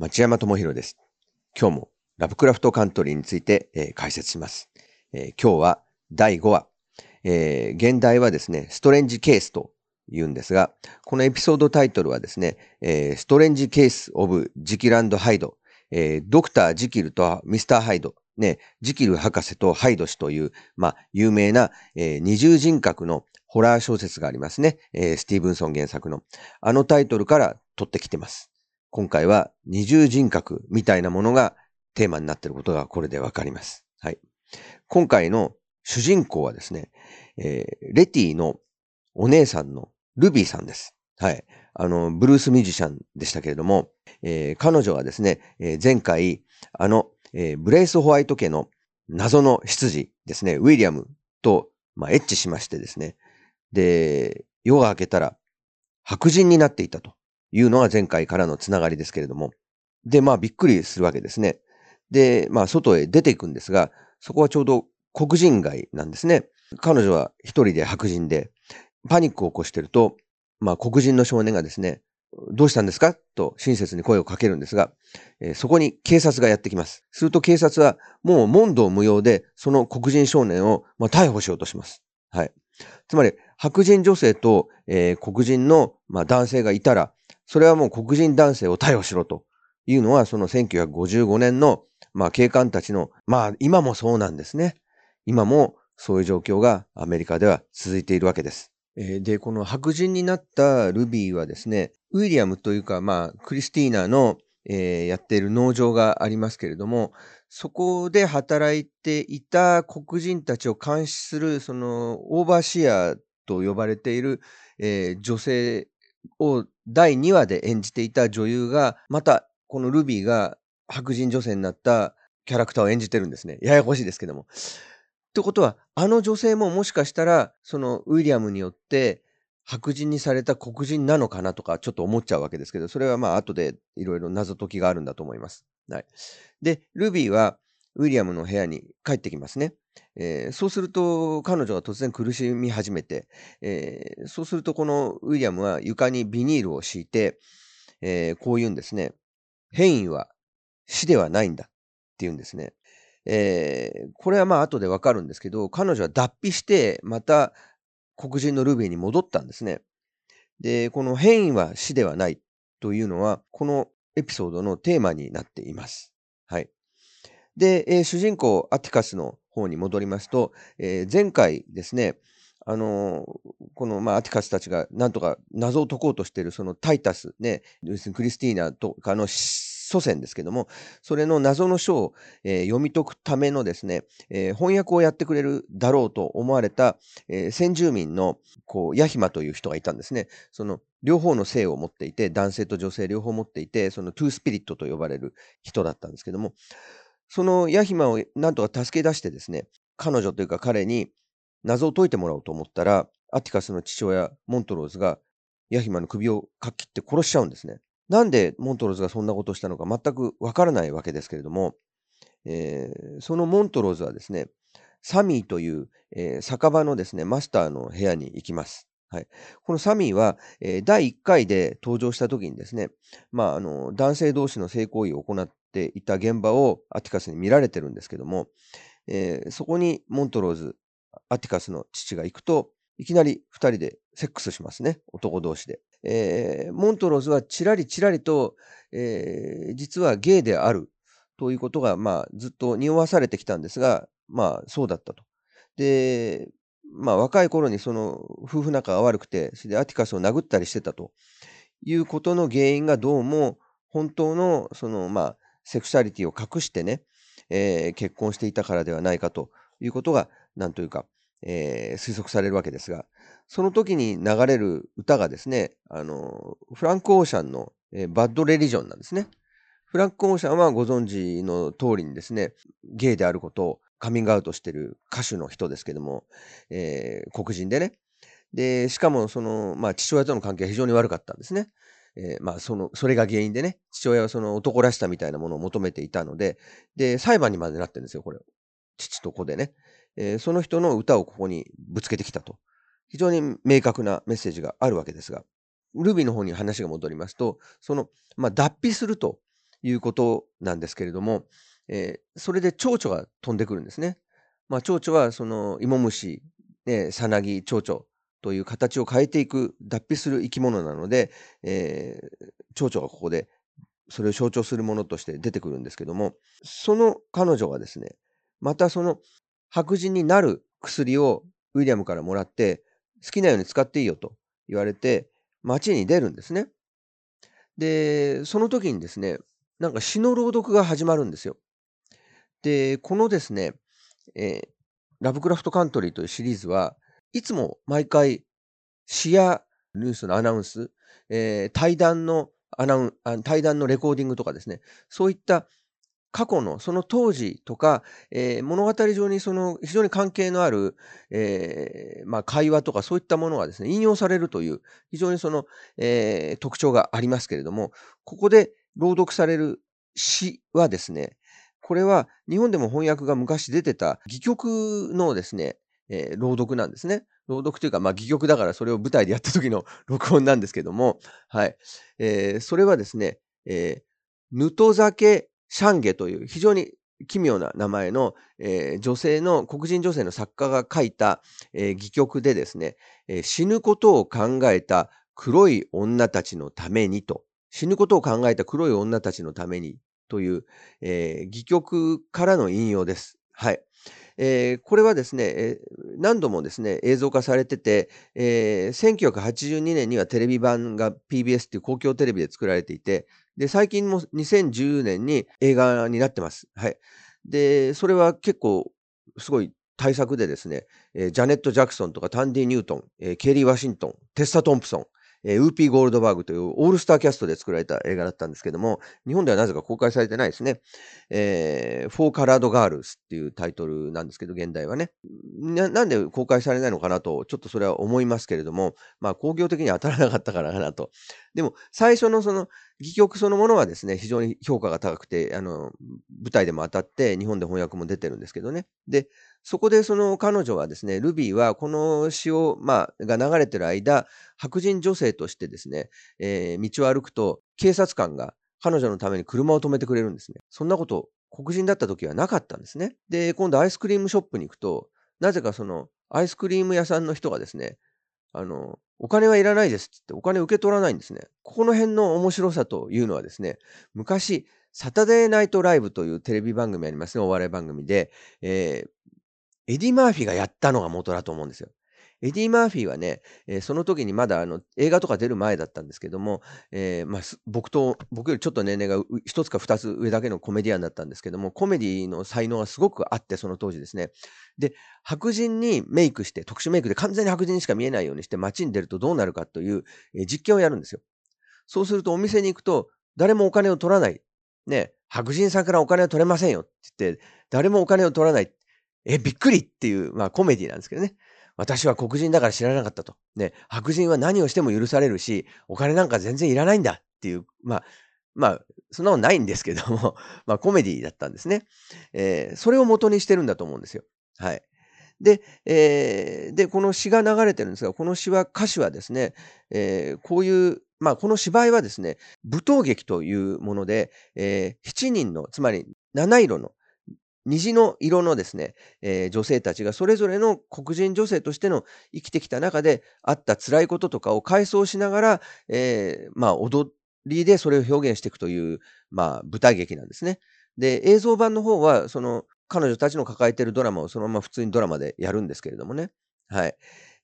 町山智博です。今日もラブクラフトカントリーについて、えー解説します、えー今日は第5話、えー現代はですね、ストレンジケースと言うんですが、このエピソードタイトルはですね、えストレンジケースオブジキランドハイド、えドクタージキルとミスターハイド、ね、ジキル博士とハイド氏という、まあ、有名な、え二重人格のホラー小説がありますね。えスティーブンソン原作の。あのタイトルから取ってきてます。今回は二重人格みたいなものがテーマになっていることがこれでわかります。はい。今回の主人公はですね、えーレティのお姉さんのルビーさんです。はい。あの、ブルースミュージシャンでしたけれども、えー彼女はですね、えー前回、あの、えーブレイス・ホワイト家の謎の執事ですね、ウィリアムと、まあ、エッチしましてですね、で、夜が明けたら白人になっていたというのが前回からのつながりですけれども、で、まあびっくりするわけですね。で、まあ外へ出ていくんですが、そこはちょうど黒人街なんですね。彼女は一人で白人で、パニックを起こしてると、まあ黒人の少年がですね、どうしたんですか？と親切に声をかけるんですが、えーそこに警察がやってきます。すると警察はもう問答無用でその黒人少年を、まあ、逮捕しようとします。はい。つまり白人女性と、えー黒人の、まあ、男性がいたら、それはもう黒人男性を逮捕しろというのはその1955年の、まあ、警官たちの、まあ今もそうなんですね。今もそういう状況がアメリカでは続いているわけです。で、この白人になったルビーはですね、ウィリアムというか、まあ、クリスティーナの、えーやっている農場がありますけれども、そこで働いていた黒人たちを監視する、その、オーバーシアと呼ばれている、えー女性を第2話で演じていた女優が、また、このルビーが白人女性になったキャラクターを演じてるんですね。ややこしいですけども。ってことは、あの女性ももしかしたら、そのウィリアムによって白人にされた黒人なのかなとか、ちょっと思っちゃうわけですけど、それはまあ後でいろいろ謎解きがあるんだと思います。はい。で、ルビーはウィリアムの部屋に帰ってきますね。えーそうすると、彼女が突然苦しみ始めて、えーそうするとこのウィリアムは床にビニールを敷いて、えーこう言うんですね。変異は死ではないんだって言うんですね。えーこれはまあ後でわかるんですけど、彼女は脱皮して、また黒人のルビーに戻ったんですね。で、この変異は死ではないというのは、このエピソードのテーマになっています。はい。で、えー主人公アティカスの方に戻りますと、えー前回ですね、あのこの、まあ、アティカスたちがなんとか謎を解こうとしているそのタイタスね、クリスティーナとかの祖先ですけども、それの謎の書を、えー読み解くためのですね、えー翻訳をやってくれるだろうと思われた、えー先住民のこうヤヒマという人がいたんですね。その両方の性を持っていて、男性と女性両方持っていて、そのトゥースピリットと呼ばれる人だったんですけども、そのヤヒマをなんとか助け出してですね、彼女というか彼に謎を解いてもらおうと思ったら、アティカスの父親、モントローズがヤヒマの首をかっ切って殺しちゃうんですね。なんでモントローズがそんなことをしたのか全くわからないわけですけれども、えーそのモントローズはですね、サミーという、えー酒場のですね、マスターの部屋に行きます。はい。このサミーは、えー第1回で登場した時にですね、まあ、あの、男性同士の性行為を行っていた現場をアティカスに見られてるんですけども、えーそこにモントローズ、アティカスの父が行くと、いきなり2人でセックスしますね、男同士で。えーモントローズはちらりちらりと、えー実はゲイであるということが、まあ、ずっと匂わされてきたんですが、まあ、そうだったと。で、まあ、若い頃にその夫婦仲が悪くて、それでアティカスを殴ったりしてたということの原因がどうも、本当の、その、まあ、セクシャリティを隠してね、えー結婚していたからではないかということが、なんというか、えー推測されるわけですが、その時に流れる歌がですね、あの、フランク・オーシャンの、えーバッド・レリジョンなんですね。フランク・オーシャンはご存知の通りにですね、ゲイであることをカミングアウトしてる歌手の人ですけども、えー黒人でね。で、しかもその、まあ父親との関係が非常に悪かったんですね。えーまあその、それが原因でね、父親はその男らしさみたいなものを求めていたので、で、裁判にまでなってるんですよ、これ。父と子でね。えーその人の歌をここにぶつけてきたと。非常に明確なメッセージがあるわけですが、ルビーの方に話が戻りますと、その、まあ、脱皮するということなんですけれども、えー、それで蝶々が飛んでくるんですね。まあ、蝶々はその芋虫、ね、さなぎ、蝶々という形を変えていく、脱皮する生き物なので、えー、蝶々がここでそれを象徴するものとして出てくるんですけども、その彼女はですね、またその白人になる薬をウィリアムからもらって、好きなように使っていいよと言われて、街に出るんですね。で、その時にですね、なんか詩の朗読が始まるんですよ。で、このですね、えー、ラブクラフトカントリーというシリーズはいつも毎回詩やニュースのアナウンス、えー、対談のアナウン対談のレコーディングとかですね、そういった過去のその当時とか、えー、物語上にその非常に関係のある、えー、まあ、会話とかそういったものがですね、引用されるという非常にその、えー、特徴がありますけれども、ここで朗読される詩はですね、これは日本でも翻訳が昔出てた戯曲のですね、え朗読なんですね。朗読というか、まあ、戯曲だからそれを舞台でやった時の 録音なんですけども、はい。えー、それはですね、えー、ぬと酒シャンゲという非常に奇妙な名前の、えー、女性の、黒人女性の作家が書いた、えー、戯曲でですね、えー、死ぬことを考えた黒い女たちのためにと、死ぬことを考えた黒い女たちのためにという、え戯曲からの引用です。はい。えー、これはですね、えー、何度もですね、映像化されてて、えー、1982年にはテレビ版が PBS っていう公共テレビで作られていて、で、最近も2010年に映画になってます。はい。で、それは結構すごい大作でですね、えー、ジャネット・ジャクソンとかタンディ・ニュートン、えー、ケリー・ワシントン、テッサ・トンプソン、えー、ウーピー・ゴールドバーグというオールスターキャストで作られた映画だったんですけども、日本ではなぜか公開されてないですね。えー、 For Colored Girls っていうタイトルなんですけど、原題はね。なんで公開されないのかなと、ちょっとそれは思いますけれども、まあ、工業的に当たらなかったからかなと。でも、最初のその、戯曲そのものはですね、非常に評価が高くて、あの、舞台でも当たって、日本で翻訳も出てるんですけどね。で、そこでその彼女はですね、ルビーはこの詩を、まあ、が流れてる間、白人女性としてですね、えー、道を歩くと、警察官が彼女のために車を止めてくれるんですね。そんなこと黒人だった時はなかったんですね。で、今度アイスクリームショップに行くと、なぜかそのアイスクリーム屋さんの人がですね、あの、お金はいらないですってってお金受け取らないんですね。ここの辺の面白さというのはですね、昔、サタデーナイトライブというテレビ番組ありますね、お笑い番組で、えー、エディ・マーフィーがやったのが元だと思うんですよ。エディ・マーフィーはね、えー、その時にまだあの映画とか出る前だったんですけども、えー、まあ、僕と、僕よりちょっと年齢が一つか二つ上だけのコメディアンだったんですけども、コメディの才能がすごくあって、その当時ですね。で、白人にメイクして、特殊メイクで完全に白人にしか見えないようにして街に出るとどうなるかという、えー、実験をやるんですよ。そうするとお店に行くと、誰もお金を取らない。ね、白人さんからお金は取れませんよって言って、誰もお金を取らない。え、びっくりっていう、まあコメディなんですけどね。私は黒人だから知らなかったと。ね、白人は何をしても許されるし、お金なんか全然いらないんだっていう、まあ、まあ、そんなのないんですけども、まあコメディだったんですね。えー、それを元にしてるんだと思うんですよ。はい。で、えー、で、この詩が流れてるんですが、この詩は、歌詞はですね、えー、こういう、まあ、この芝居はですね、舞踏劇というもので、えー、7人の、つまり七色の虹の色のですね、えー、女性たちがそれぞれの黒人女性としての生きてきた中であった辛いこととかを回想しながら、えー、まあ、踊りでそれを表現していくという、まあ、舞台劇なんですね。で、映像版の方は、その、彼女たちの抱えているドラマをそのまま普通にドラマでやるんですけれどもね。はい。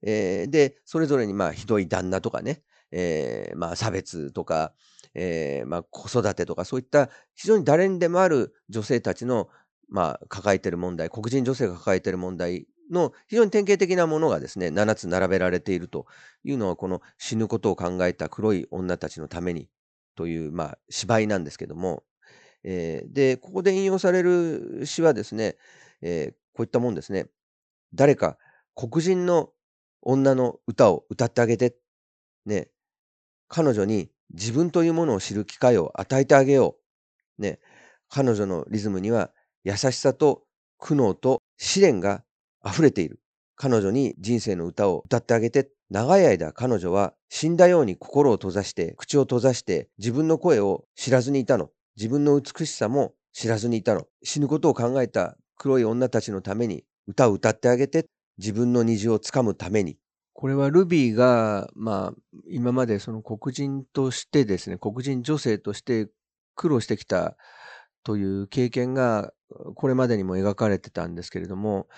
えー、で、それぞれに、まあ、ひどい旦那とかね、えー、まあ、差別とか、えー、まあ、子育てとか、そういった非常に誰にでもある女性たちのまあ、抱えている問題、黒人女性が抱えている問題の非常に典型的なものがですね、7つ並べられているというのは、この死ぬことを考えた黒い女たちのためにという、まあ、芝居なんですけども、えー、で、ここで引用される詩はですね、えー、こういったもんですね。誰か黒人の女の歌を歌ってあげて、ね、彼女に自分というものを知る機会を与えてあげよう。ね、彼女のリズムには優しさと苦悩と試練が溢れている。彼女に人生の歌を歌ってあげて、長い間彼女は死んだように心を閉ざして、口を閉ざして自分の声を知らずにいたの。自分の美しさも知らずにいたの。死ぬことを考えた黒い女たちのために歌を歌ってあげて、自分の虹をつかむために。これはルビーが、まあ、今までその黒人としてですね、黒人女性として苦労してきたという経験がこれまでにも描かれてたんですけれども、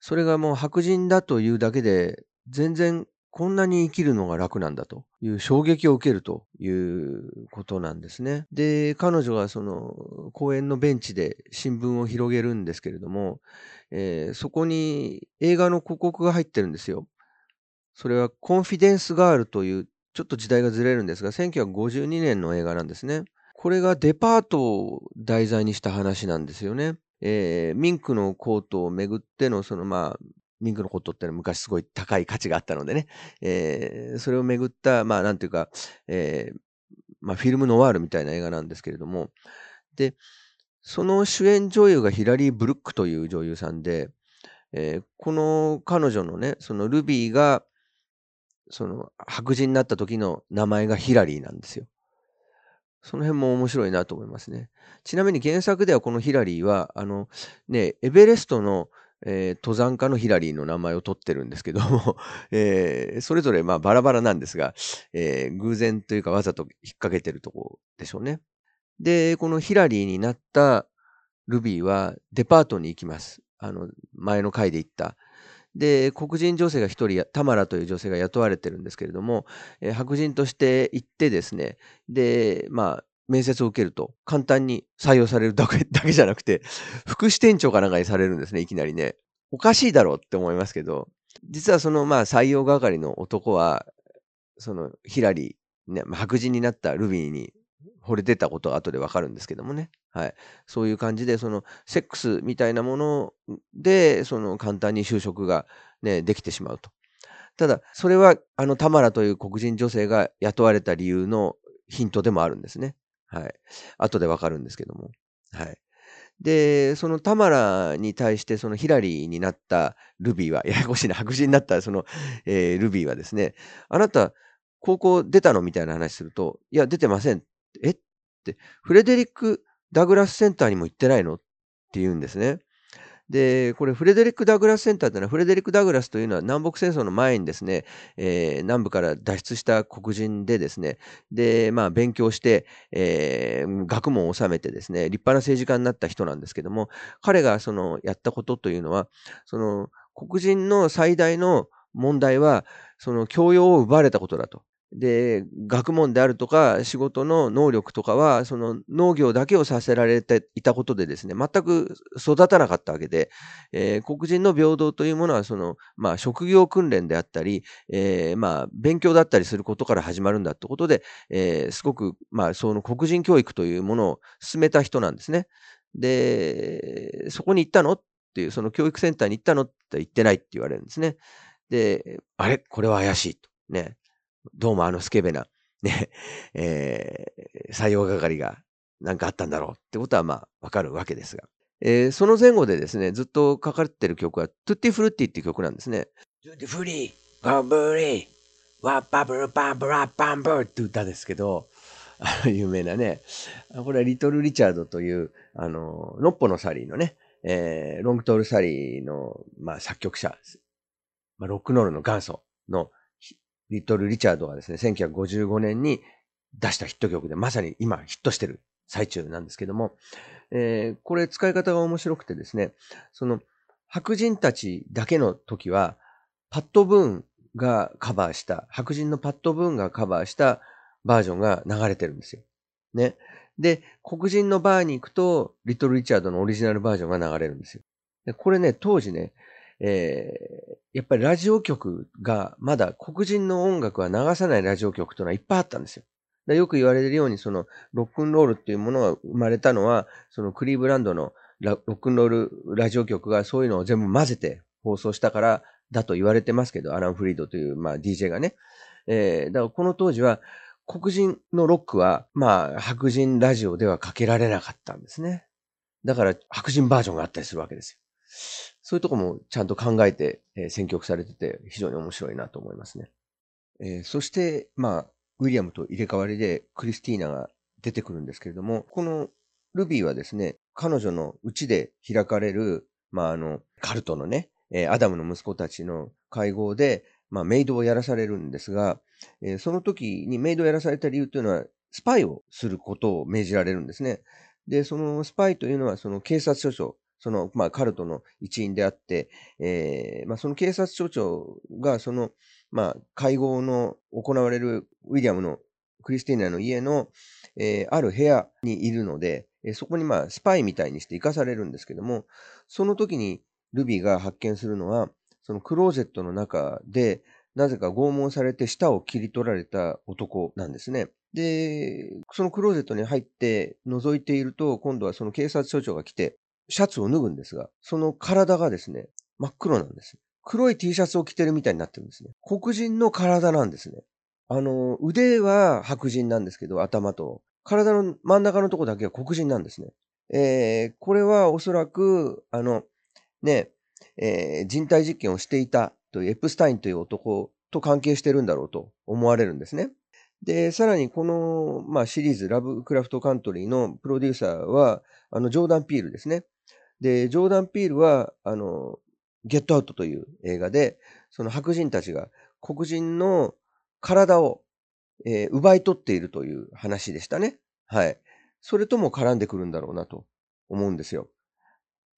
それがもう白人だというだけで全然こんなに生きるのが楽なんだという衝撃を受けるということなんですね。で、彼女がその公園のベンチで新聞を広げるんですけれども、えー、そこに映画の広告が入ってるんですよ。それはコンフィデンスガールというちょっと時代がずれるんですが、1952年の映画なんですね。これがデパートを題材にした話なんですよね。えー、ミンクのコートをめぐっての、そのまあ、ミンクのコートってのは昔すごい高い価値があったのでね、えー、それをめぐった、まあなんていうか、えー、まあフィルムノワールみたいな映画なんですけれども、で、その主演女優がヒラリー・ブルックという女優さんで、えー、この彼女のね、そのルビーが、その白人になった時の名前がヒラリーなんですよ。その辺も面白いなと思いますね。ちなみに原作ではこのヒラリーは、あの、ね、エベレストの、えー、登山家のヒラリーの名前を取ってるんですけども、えー、それぞれまあバラバラなんですが、えー、偶然というかわざと引っ掛けてるところでしょうね。で、このヒラリーになったルビーはデパートに行きます。あの、前の回で言った。で、黒人女性が一人、タマラという女性が雇われてるんですけれども、えー、白人として行ってですね、で、まあ、面接を受けると、簡単に採用されるだけ だけじゃなくて、副支店長かなんかにされるんですね、いきなりね。おかしいだろうって思いますけど、実はその、まあ、採用係の男は、その、ヒラリー、ね、白人になったルビーに惚れてたことは後でわかるんですけどもね。はい。そういう感じで、その、セックスみたいなもので、その、簡単に就職がね、できてしまうと。ただ、それは、あの、タマラという黒人女性が雇われた理由のヒントでもあるんですね。はい。後でわかるんですけども。はい。で、そのタマラに対してそのヒラリーになったルビーは、ややこしいな、白人になったその、えー、ルビーはですね、あなた、高校出たの？みたいな話すると、いや、出てません。え？って、フレデリック・ダグラスセンターにも行ってないの？って言うんですね。で、これフレデリック・ダグラスセンターというのは、フレデリック・ダグラスというのは南北戦争の前にですね、えー、南部から脱出した黒人でですね、で、まあ勉強して、えー、学問を収めてですね、立派な政治家になった人なんですけども、彼がそのやったことというのは、その黒人の最大の問題は、その教養を奪われたことだと。で、学問であるとか仕事の能力とかは、その農業だけをさせられていたことでですね、全く育たなかったわけで、えー、黒人の平等というものは、その、まあ、職業訓練であったり、えー、まあ、勉強だったりすることから始まるんだってことで、えー、すごく、まあ、その黒人教育というものを進めた人なんですね。で、そこに行ったのっていう、その教育センターに行ったのって言ってないって言われるんですね。で、あれ？これは怪しいと。ね。どうもあのスケベな、ね、えー、採用係が何かあったんだろうってことはまあわかるわけですが。えー、その前後でですね、ずっと書かれてる曲は、トゥッティフルッティっていう曲なんですね。トゥッティフリー、バブリー、ワッバブルバブラバンブルって歌ですけど、あの有名なね、これはリトル・リチャードという、あの、ノッポのサリーのね、えー、ロングトール・サリーの、まあ、作曲者、まあ、ロックノールの元祖のリトル・リチャードがですね、1955年に出したヒット曲で、まさに今ヒットしてる最中なんですけども、えー、これ使い方が面白くてですね、その白人たちだけの時は、パッド・ブーンがカバーした、白人のパッド・ブーンがカバーしたバージョンが流れてるんですよ。ね。で、黒人のバーに行くと、リトル・リチャードのオリジナルバージョンが流れるんですよ。これね、当時ね、え、やっぱりラジオ局がまだ黒人の音楽は流さないラジオ局というのはいっぱいあったんですよ。よく言われるように、そのロックンロールっていうものが生まれたのは、そのクリーブランドのロックンロールラジオ局がそういうのを全部混ぜて放送したからだと言われてますけど、アラン・フリードという、まあ、DJ がね。えー、だからこの当時は黒人のロックは、まあ、白人ラジオではかけられなかったんですね。だから白人バージョンがあったりするわけですよ。そういうとこもちゃんと考えて、え、選曲されてて非常に面白いなと思いますね。えー、そして、まあ、ウィリアムと入れ替わりでクリスティーナが出てくるんですけれども、このルビーはですね、彼女のうちで開かれる、まあ、あの、カルトのね、え、アダムの息子たちの会合で、まあ、メイドをやらされるんですが、えー、その時にメイドをやらされた理由というのは、スパイをすることを命じられるんですね。で、そのスパイというのは、その警察署長、その、まあ、カルトの一員であって、えー、まあ、その警察署長が、その、まあ、会合の行われるウィリアムのクリスティーナの家の、えー、ある部屋にいるので、えー、そこにまあ、スパイみたいにして生かされるんですけども、その時にルビーが発見するのは、そのクローゼットの中で、なぜか拷問されて舌を切り取られた男なんですね。で、そのクローゼットに入って覗いていると、今度はその警察署長が来て、シャツを脱ぐんですが、その体がですね、真っ黒なんです。黒い T シャツを着てるみたいになってるんですね。黒人の体なんですね。あの、腕は白人なんですけど、頭と。体の真ん中のとこだけは黒人なんですね。えー、これはおそらく、あの、ね、えー、人体実験をしていたというエプスタインという男と関係してるんだろうと思われるんですね。で、さらにこの、まあ、シリーズ、ラブクラフトカントリーのプロデューサーは、あの、ジョーダン・ピールですね。で、ジョーダン・ピールは、あの、ゲットアウトという映画で、その白人たちが黒人の体を、えー、奪い取っているという話でしたね。はい。それとも絡んでくるんだろうなと思うんですよ。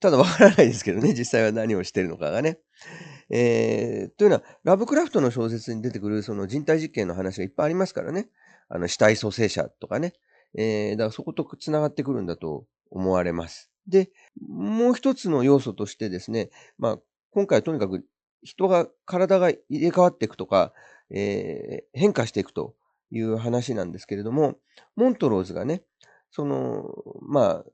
ただわからないですけどね、実際は何をしてるのかがね。えー、というのは、ラブクラフトの小説に出てくるその人体実験の話がいっぱいありますからね。あの、死体蘇生者とかね。えー、だからそこと繋がってくるんだと思われます。で、もう一つの要素としてですね、まあ、今回はとにかく人が、体が入れ替わっていくとか、えー、変化していくという話なんですけれども、モントローズがね、その、まあ、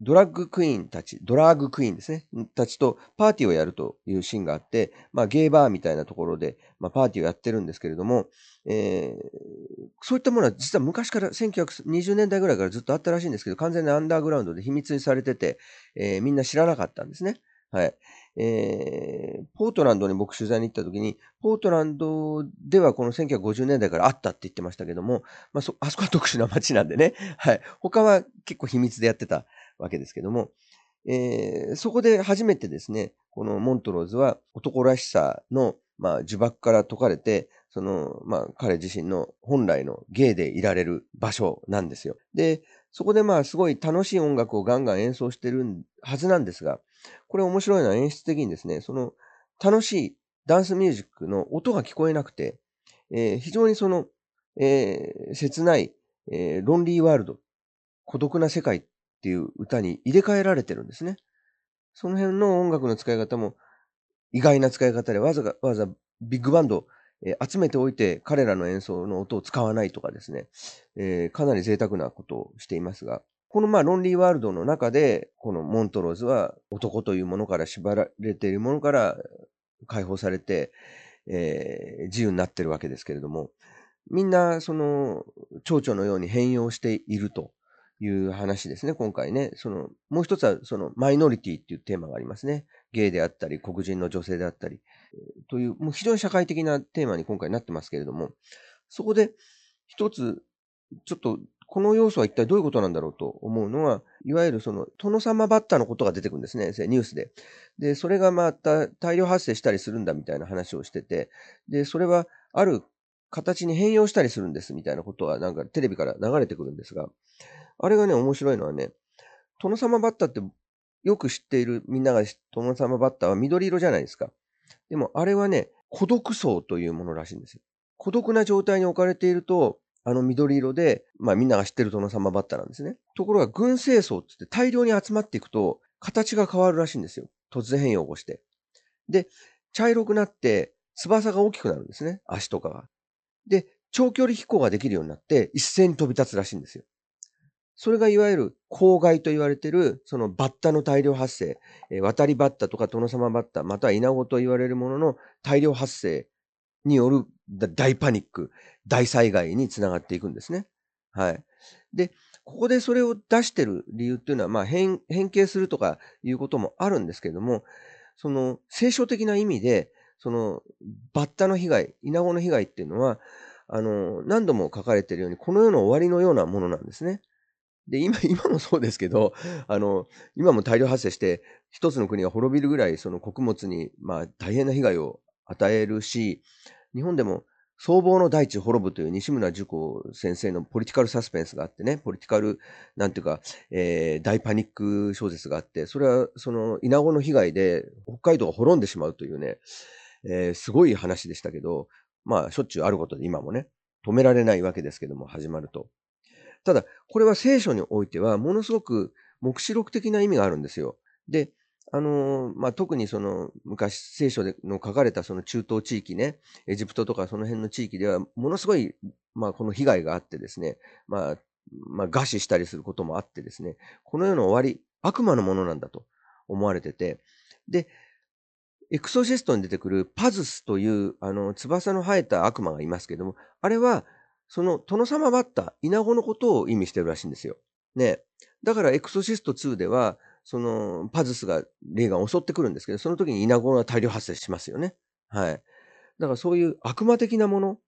ドラッグクイーンたち、ドラッグクイーンですね、たちとパーティーをやるというシーンがあって、まあ、ゲーバーみたいなところで、まあ、パーティーをやってるんですけれども、えー、そういったものは実は昔から1920年代ぐらいからずっとあったらしいんですけど、完全にアンダーグラウンドで秘密にされてて、えー、みんな知らなかったんですね。はい。えー、ポートランドに僕取材に行った時に、ポートランドではこの1950年代からあったって言ってましたけども、まあ、そ、あそこは特殊な街なんでね、はい。他は結構秘密でやってたわけですけども、えー、そこで初めてですね、このモントローズは男らしさの、まあ、呪縛から解かれて、その、まあ、彼自身の本来の芸でいられる場所なんですよ。で、そこでまあ、すごい楽しい音楽をガンガン演奏してるはずなんですが、これ面白いのは演出的にですね、その楽しいダンスミュージックの音が聞こえなくて、えー、非常にその、えー、切ない、えー、ロンリーワールド、孤独な世界っていう歌に入れ替えられてるんですね。その辺の音楽の使い方も意外な使い方でわざわざビッグバンド、えー、集めておいて彼らの演奏の音を使わないとかですね、えー、かなり贅沢なことをしていますが、このまあロンリーワールドの中で、このモントローズは男というものから縛られているものから解放されて、えー、自由になってるわけですけれども、みんなその蝶々のように変容していると。いう話ですね、今回ね。その、もう一つはそのマイノリティっていうテーマがありますね。ゲイであったり、黒人の女性であったり、という、もう非常に社会的なテーマに今回なってますけれども、そこで一つ、ちょっとこの要素は一体どういうことなんだろうと思うのは、いわゆるその殿様バッターのことが出てくるんですね、ニュースで。で、それがまた大量発生したりするんだみたいな話をしてて、で、それはある形に変容したりするんですみたいなことはなんかテレビから流れてくるんですが、あれがね、面白いのはね、殿様バッタってよく知っているみんなが殿様バッタは緑色じゃないですか。でもあれはね、孤独層というものらしいんですよ。孤独な状態に置かれていると、あの緑色で、まあみんなが知ってる殿様バッタなんですね。ところが群生層ってって大量に集まっていくと、形が変わるらしいんですよ。突然変異を起こして。で、茶色くなって、翼が大きくなるんですね。足とかが。で、長距離飛行ができるようになって、一斉に飛び立つらしいんですよ。それがいわゆる公害と言われている、そのバッタの大量発生、えー、渡りバッタとか殿様バッタ、または稲子と言われるものの大量発生による大パニック、大災害につながっていくんですね。はい。で、ここでそれを出してる理由っていうのは、まあ変、変形するとかいうこともあるんですけれども、その聖書的な意味で、そのバッタの被害、稲子の被害っていうのは、あの、何度も書かれているように、この世の終わりのようなものなんですね。で、今、今もそうですけど、あの、今も大量発生して、一つの国が滅びるぐらい、その穀物に、まあ、大変な被害を与えるし、日本でも、総合の大地滅ぶという西村樹子先生のポリティカルサスペンスがあってね、ポリティカル、なんていうか、えー、大パニック小説があって、それはその稲子の被害で北海道が滅んでしまうというね、えー、すごい話でしたけど、まあ、しょっちゅうあることで今もね、止められないわけですけども、始まると。ただ、これは聖書においては、ものすごく目視録的な意味があるんですよ。で、あの、まあ、特にその昔聖書での書かれたその中東地域ね、エジプトとかその辺の地域ではものすごい、まあ、この被害があってですね、まあ、まあ、餓死したりすることもあってですね、この世の終わり、悪魔のものなんだと思われてて、で、エクソシストに出てくるパズスというあの翼の生えた悪魔がいますけども、あれはその殿様バッタ、イナゴのことを意味してるらしいんですよ。ね。だからエクソシスト2では、そのパズスが霊が襲ってくるんですけど、その時にイナゴが大量発生しますよね。はい。だからそういう悪魔的なもの、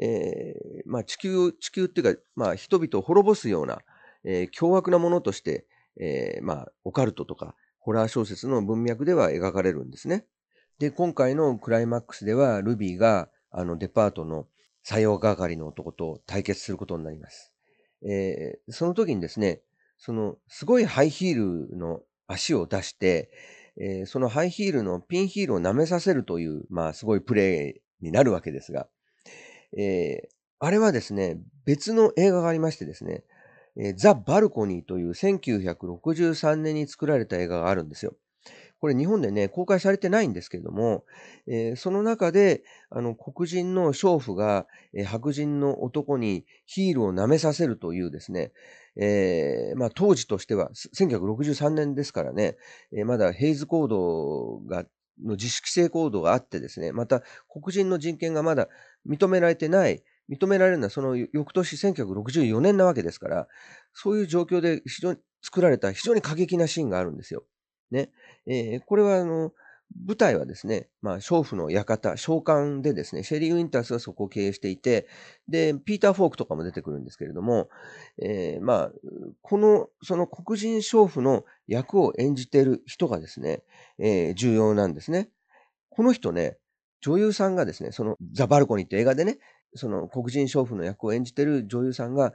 えー、まあ地球、地球っていうか、まあ人々を滅ぼすような、えー、凶悪なものとして、えー、まあオカルトとかホラー小説の文脈では描かれるんですね。で、今回のクライマックスでは、ルビーがあのデパートの採用係の男と対決することになります。えー、その時にですね、そのすごいハイヒールの足を出して、えー、そのハイヒールのピンヒールを舐めさせるという、まあすごいプレイになるわけですが、えー、あれはですね、別の映画がありましてですね、えー、ザ・バルコニーという1963年に作られた映画があるんですよ。これ日本でね、公開されてないんですけれども、えー、その中で、あの、黒人の娼婦が、えー、白人の男にヒールを舐めさせるというですね、えー、まあ当時としては、1963年ですからね、え、まだヘイズコードが、の自主規制コードがあってですね、また黒人の人権がまだ認められてない、認められるのはその翌年1964年なわけですから、そういう状況で非常に作られた非常に過激なシーンがあるんですよ。ね。えー、これはあの、舞台はですね、まあ、娼婦の館、召喚でですね、シェリー・ウィンタースがそこを経営していて、で、ピーター・フォークとかも出てくるんですけれども、えー、まあ、この、その黒人娼婦の役を演じている人がですね、えー、重要なんですね。この人ね、女優さんがですね、そのザ・バルコニーって映画でね、その黒人娼婦の役を演じている女優さんが、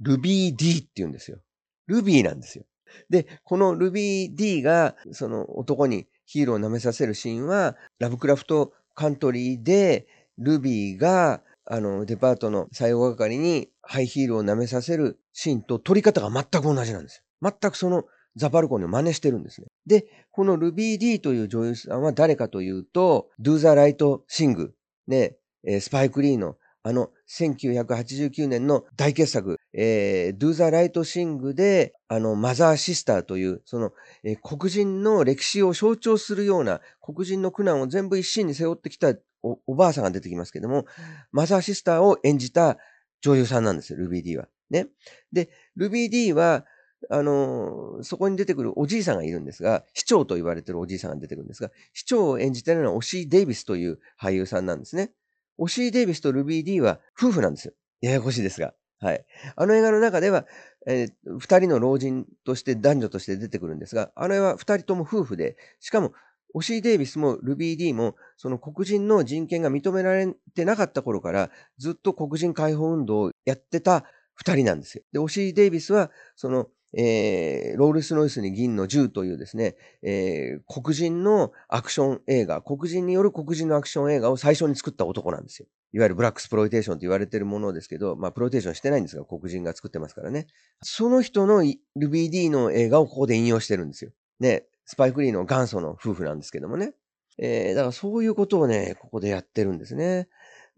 ルビー・ディーって言うんですよ。ルビーなんですよ。で、このルビー D が、その男にヒーローを舐めさせるシーンは、ラブクラフトカントリーで、ルビーが、あの、デパートの採用係にハイヒールを舐めさせるシーンと撮り方が全く同じなんですよ。全くそのザ・バルコニーを真似してるんですね。で、このルビー D という女優さんは誰かというと、Do the Right Sing ね、スパイク・リーのあの、1989年の大傑作、えー、Do the Right Sing で、あの、マザーシスターという、その、えー、黒人の歴史を象徴するような、黒人の苦難を全部一身に背負ってきたおおばあさんが出てきますけども、マザーシスターを演じた女優さんなんですよ、ルビー D は。ね。で、ルビー D は、あのー、そこに出てくるおじいさんがいるんですが、市長と言われてるおじいさんが出てくるんですが、市長を演じているのはオシー・デイビスという俳優さんなんですね。オシー・デイビスとルビー・ディは夫婦なんですよ。ややこしいですが。はい。あの映画の中では、えー、二人の老人として男女として出てくるんですが、あれは二人とも夫婦で、しかも、オシー・デイビスもルビー・ディも、その黒人の人権が認められてなかった頃から、ずっと黒人解放運動をやってた二人なんですよ。で、オシー・デイビスは、その、えー、ロールス・ロイスに銀の銃というですね、えー、黒人のアクション映画、黒人による黒人のアクション映画を最初に作った男なんですよ。いわゆるブラックスプロイテーションと言われてるものですけど、まあ、プロイテーションしてないんですが、黒人が作ってますからね。その人のルビー D の映画をここで引用してるんですよ。ね、スパイクリーの元祖の夫婦なんですけどもね。えー、だからそういうことをね、ここでやってるんですね。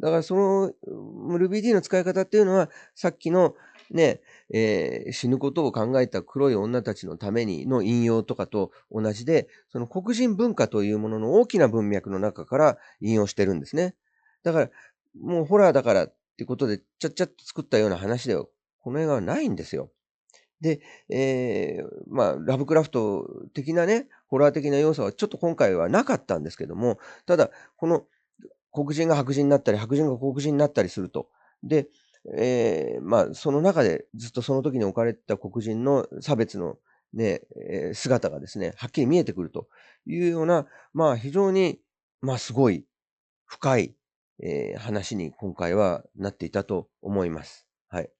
だからその、ルビー D の使い方っていうのは、さっきのね、えー、死ぬことを考えた黒い女たちのためにの引用とかと同じで、その黒人文化というものの大きな文脈の中から引用してるんですね。だから、もうホラーだからってことで、ちゃっちゃっと作ったような話では、この映画はないんですよ。で、えー、まあ、ラブクラフト的なね、ホラー的な要素はちょっと今回はなかったんですけども、ただ、この黒人が白人になったり、白人が黒人になったりすると。で、えー、まあ、その中でずっとその時に置かれた黒人の差別のね、えー、姿がですね、はっきり見えてくるというような、まあ、非常に、まあ、すごい深い、えー、話に今回はなっていたと思います。はい。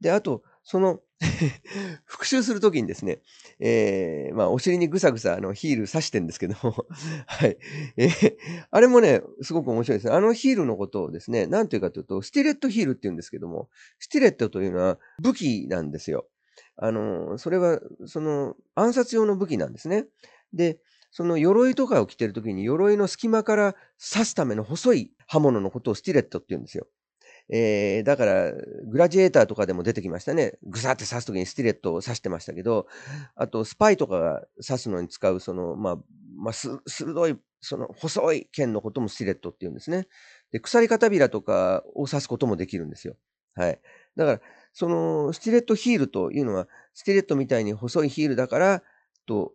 で、あと、その 復習するときにですね、えー、まあ、お尻にぐさぐさ、あの、ヒール刺してんですけども はい。えー、あれもね、すごく面白いですね。あのヒールのことをですね、なんていうかというと、スティレットヒールって言うんですけども、スティレットというのは武器なんですよ。あの、それは、その、暗殺用の武器なんですね。で、その鎧とかを着てるときに、鎧の隙間から刺すための細い刃物のことをスティレットって言うんですよ。えー、だから、グラジエーターとかでも出てきましたね。ぐさって刺すときにスティレットを刺してましたけど、あと、スパイとかが刺すのに使う、その、まあ、まあ、鋭い、その、細い剣のこともスティレットって言うんですね。で、鎖帷子とかを刺すこともできるんですよ。はい。だから、その、スティレットヒールというのは、スティレットみたいに細いヒールだから、と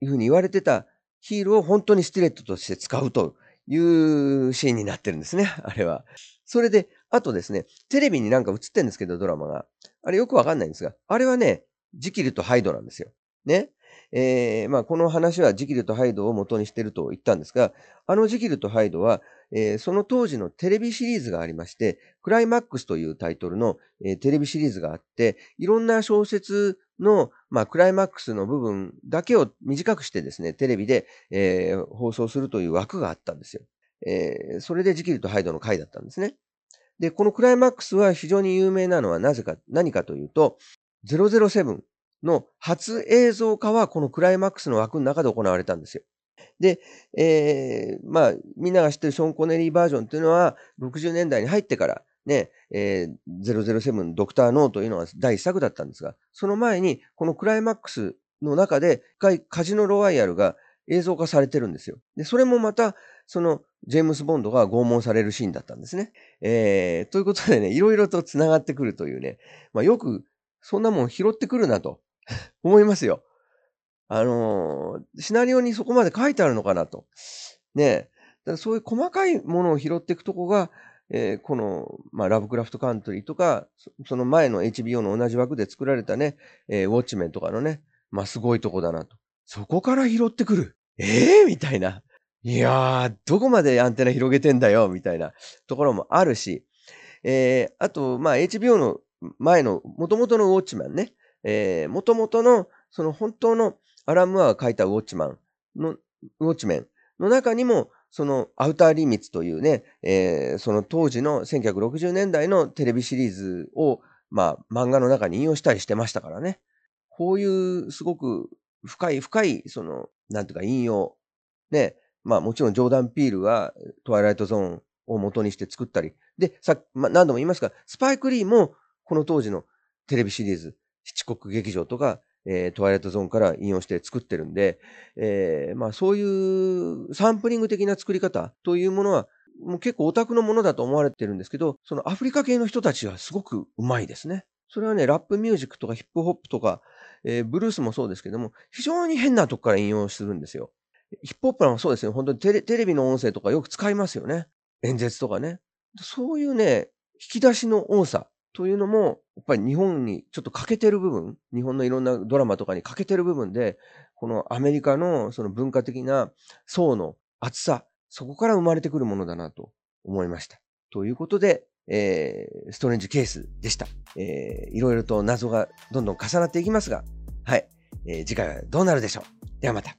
いうふうに言われてたヒールを本当にスティレットとして使うというシーンになってるんですね、あれは。それで、あとですね、テレビになんか映ってんですけど、ドラマが。あれよくわかんないんですが、あれはね、ジキルとハイドなんですよ。ね。えー、まあ、この話はジキルとハイドを元にしてると言ったんですが、あのジキルとハイドは、えー、その当時のテレビシリーズがありまして、クライマックスというタイトルの、えー、テレビシリーズがあって、いろんな小説の、まあ、クライマックスの部分だけを短くしてですね、テレビで、えー、放送するという枠があったんですよ。えー、それでジキルとハイドの回だったんですね。で、このクライマックスは非常に有名なのはなぜか、何かというと、007の初映像化はこのクライマックスの枠の中で行われたんですよ。で、えー、まあ、みんなが知ってるショーン・コネリーバージョンっていうのは、60年代に入ってから、ね、えー、007ドクター・ノーというのが第一作だったんですが、その前に、このクライマックスの中で、一回カジノ・ロワイヤルが映像化されてるんですよ。で、それもまた、その、ジェームス・ボンドが拷問されるシーンだったんですね。えー、ということでね、いろいろと繋がってくるというね、まあ、よく、そんなもん拾ってくるなと 思いますよ。あのー、シナリオにそこまで書いてあるのかなと。ねだからそういう細かいものを拾っていくとこが、えー、この、まあ、ラブクラフトカントリーとか、その前の HBO の同じ枠で作られたね、えー、ウォッチメンとかのね、まあ、すごいとこだなと。そこから拾ってくる。ええー、みたいな。いやー、どこまでアンテナ広げてんだよ、みたいな。ところもあるし、えー、あと、まあ、HBO の前の、元々のウォッチマンね、えー、元々の、その本当のアラムアが書いたウォッチマンの、ウォッチメン。の中にも、そのアウターリミッツというね、えー、その当時の1960年代のテレビシリーズを、まあ、漫画の中に引用したりしてましたからね。こういうすごく深い深い、その、なんていうか引用。ね。まあもちろんジョーダン・ピールはトワイライトゾーンを元にして作ったり。で、さまあ、何度も言いますが、スパイク・リーもこの当時のテレビシリーズ、七国劇場とか、えー、トワイライトゾーンから引用して作ってるんで、えー、まあそういうサンプリング的な作り方というものは、もう結構オタクのものだと思われてるんですけど、そのアフリカ系の人たちはすごくうまいですね。それはね、ラップミュージックとかヒップホップとか、えー、ブルースもそうですけども、非常に変なとこから引用するんですよ。ヒップホップもそうですよ。本当にテレテレビの音声とかよく使いますよね。演説とかね。そういうね、引き出しの多さというのも、やっぱり日本にちょっと欠けてる部分、日本のいろんなドラマとかに欠けてる部分で、このアメリカのその文化的な層の厚さ、そこから生まれてくるものだなと思いました。ということで、えー、ストレンジケースでした。え、いろいろと謎がどんどん重なっていきますが、はい。えー、次回はどうなるでしょう。ではまた。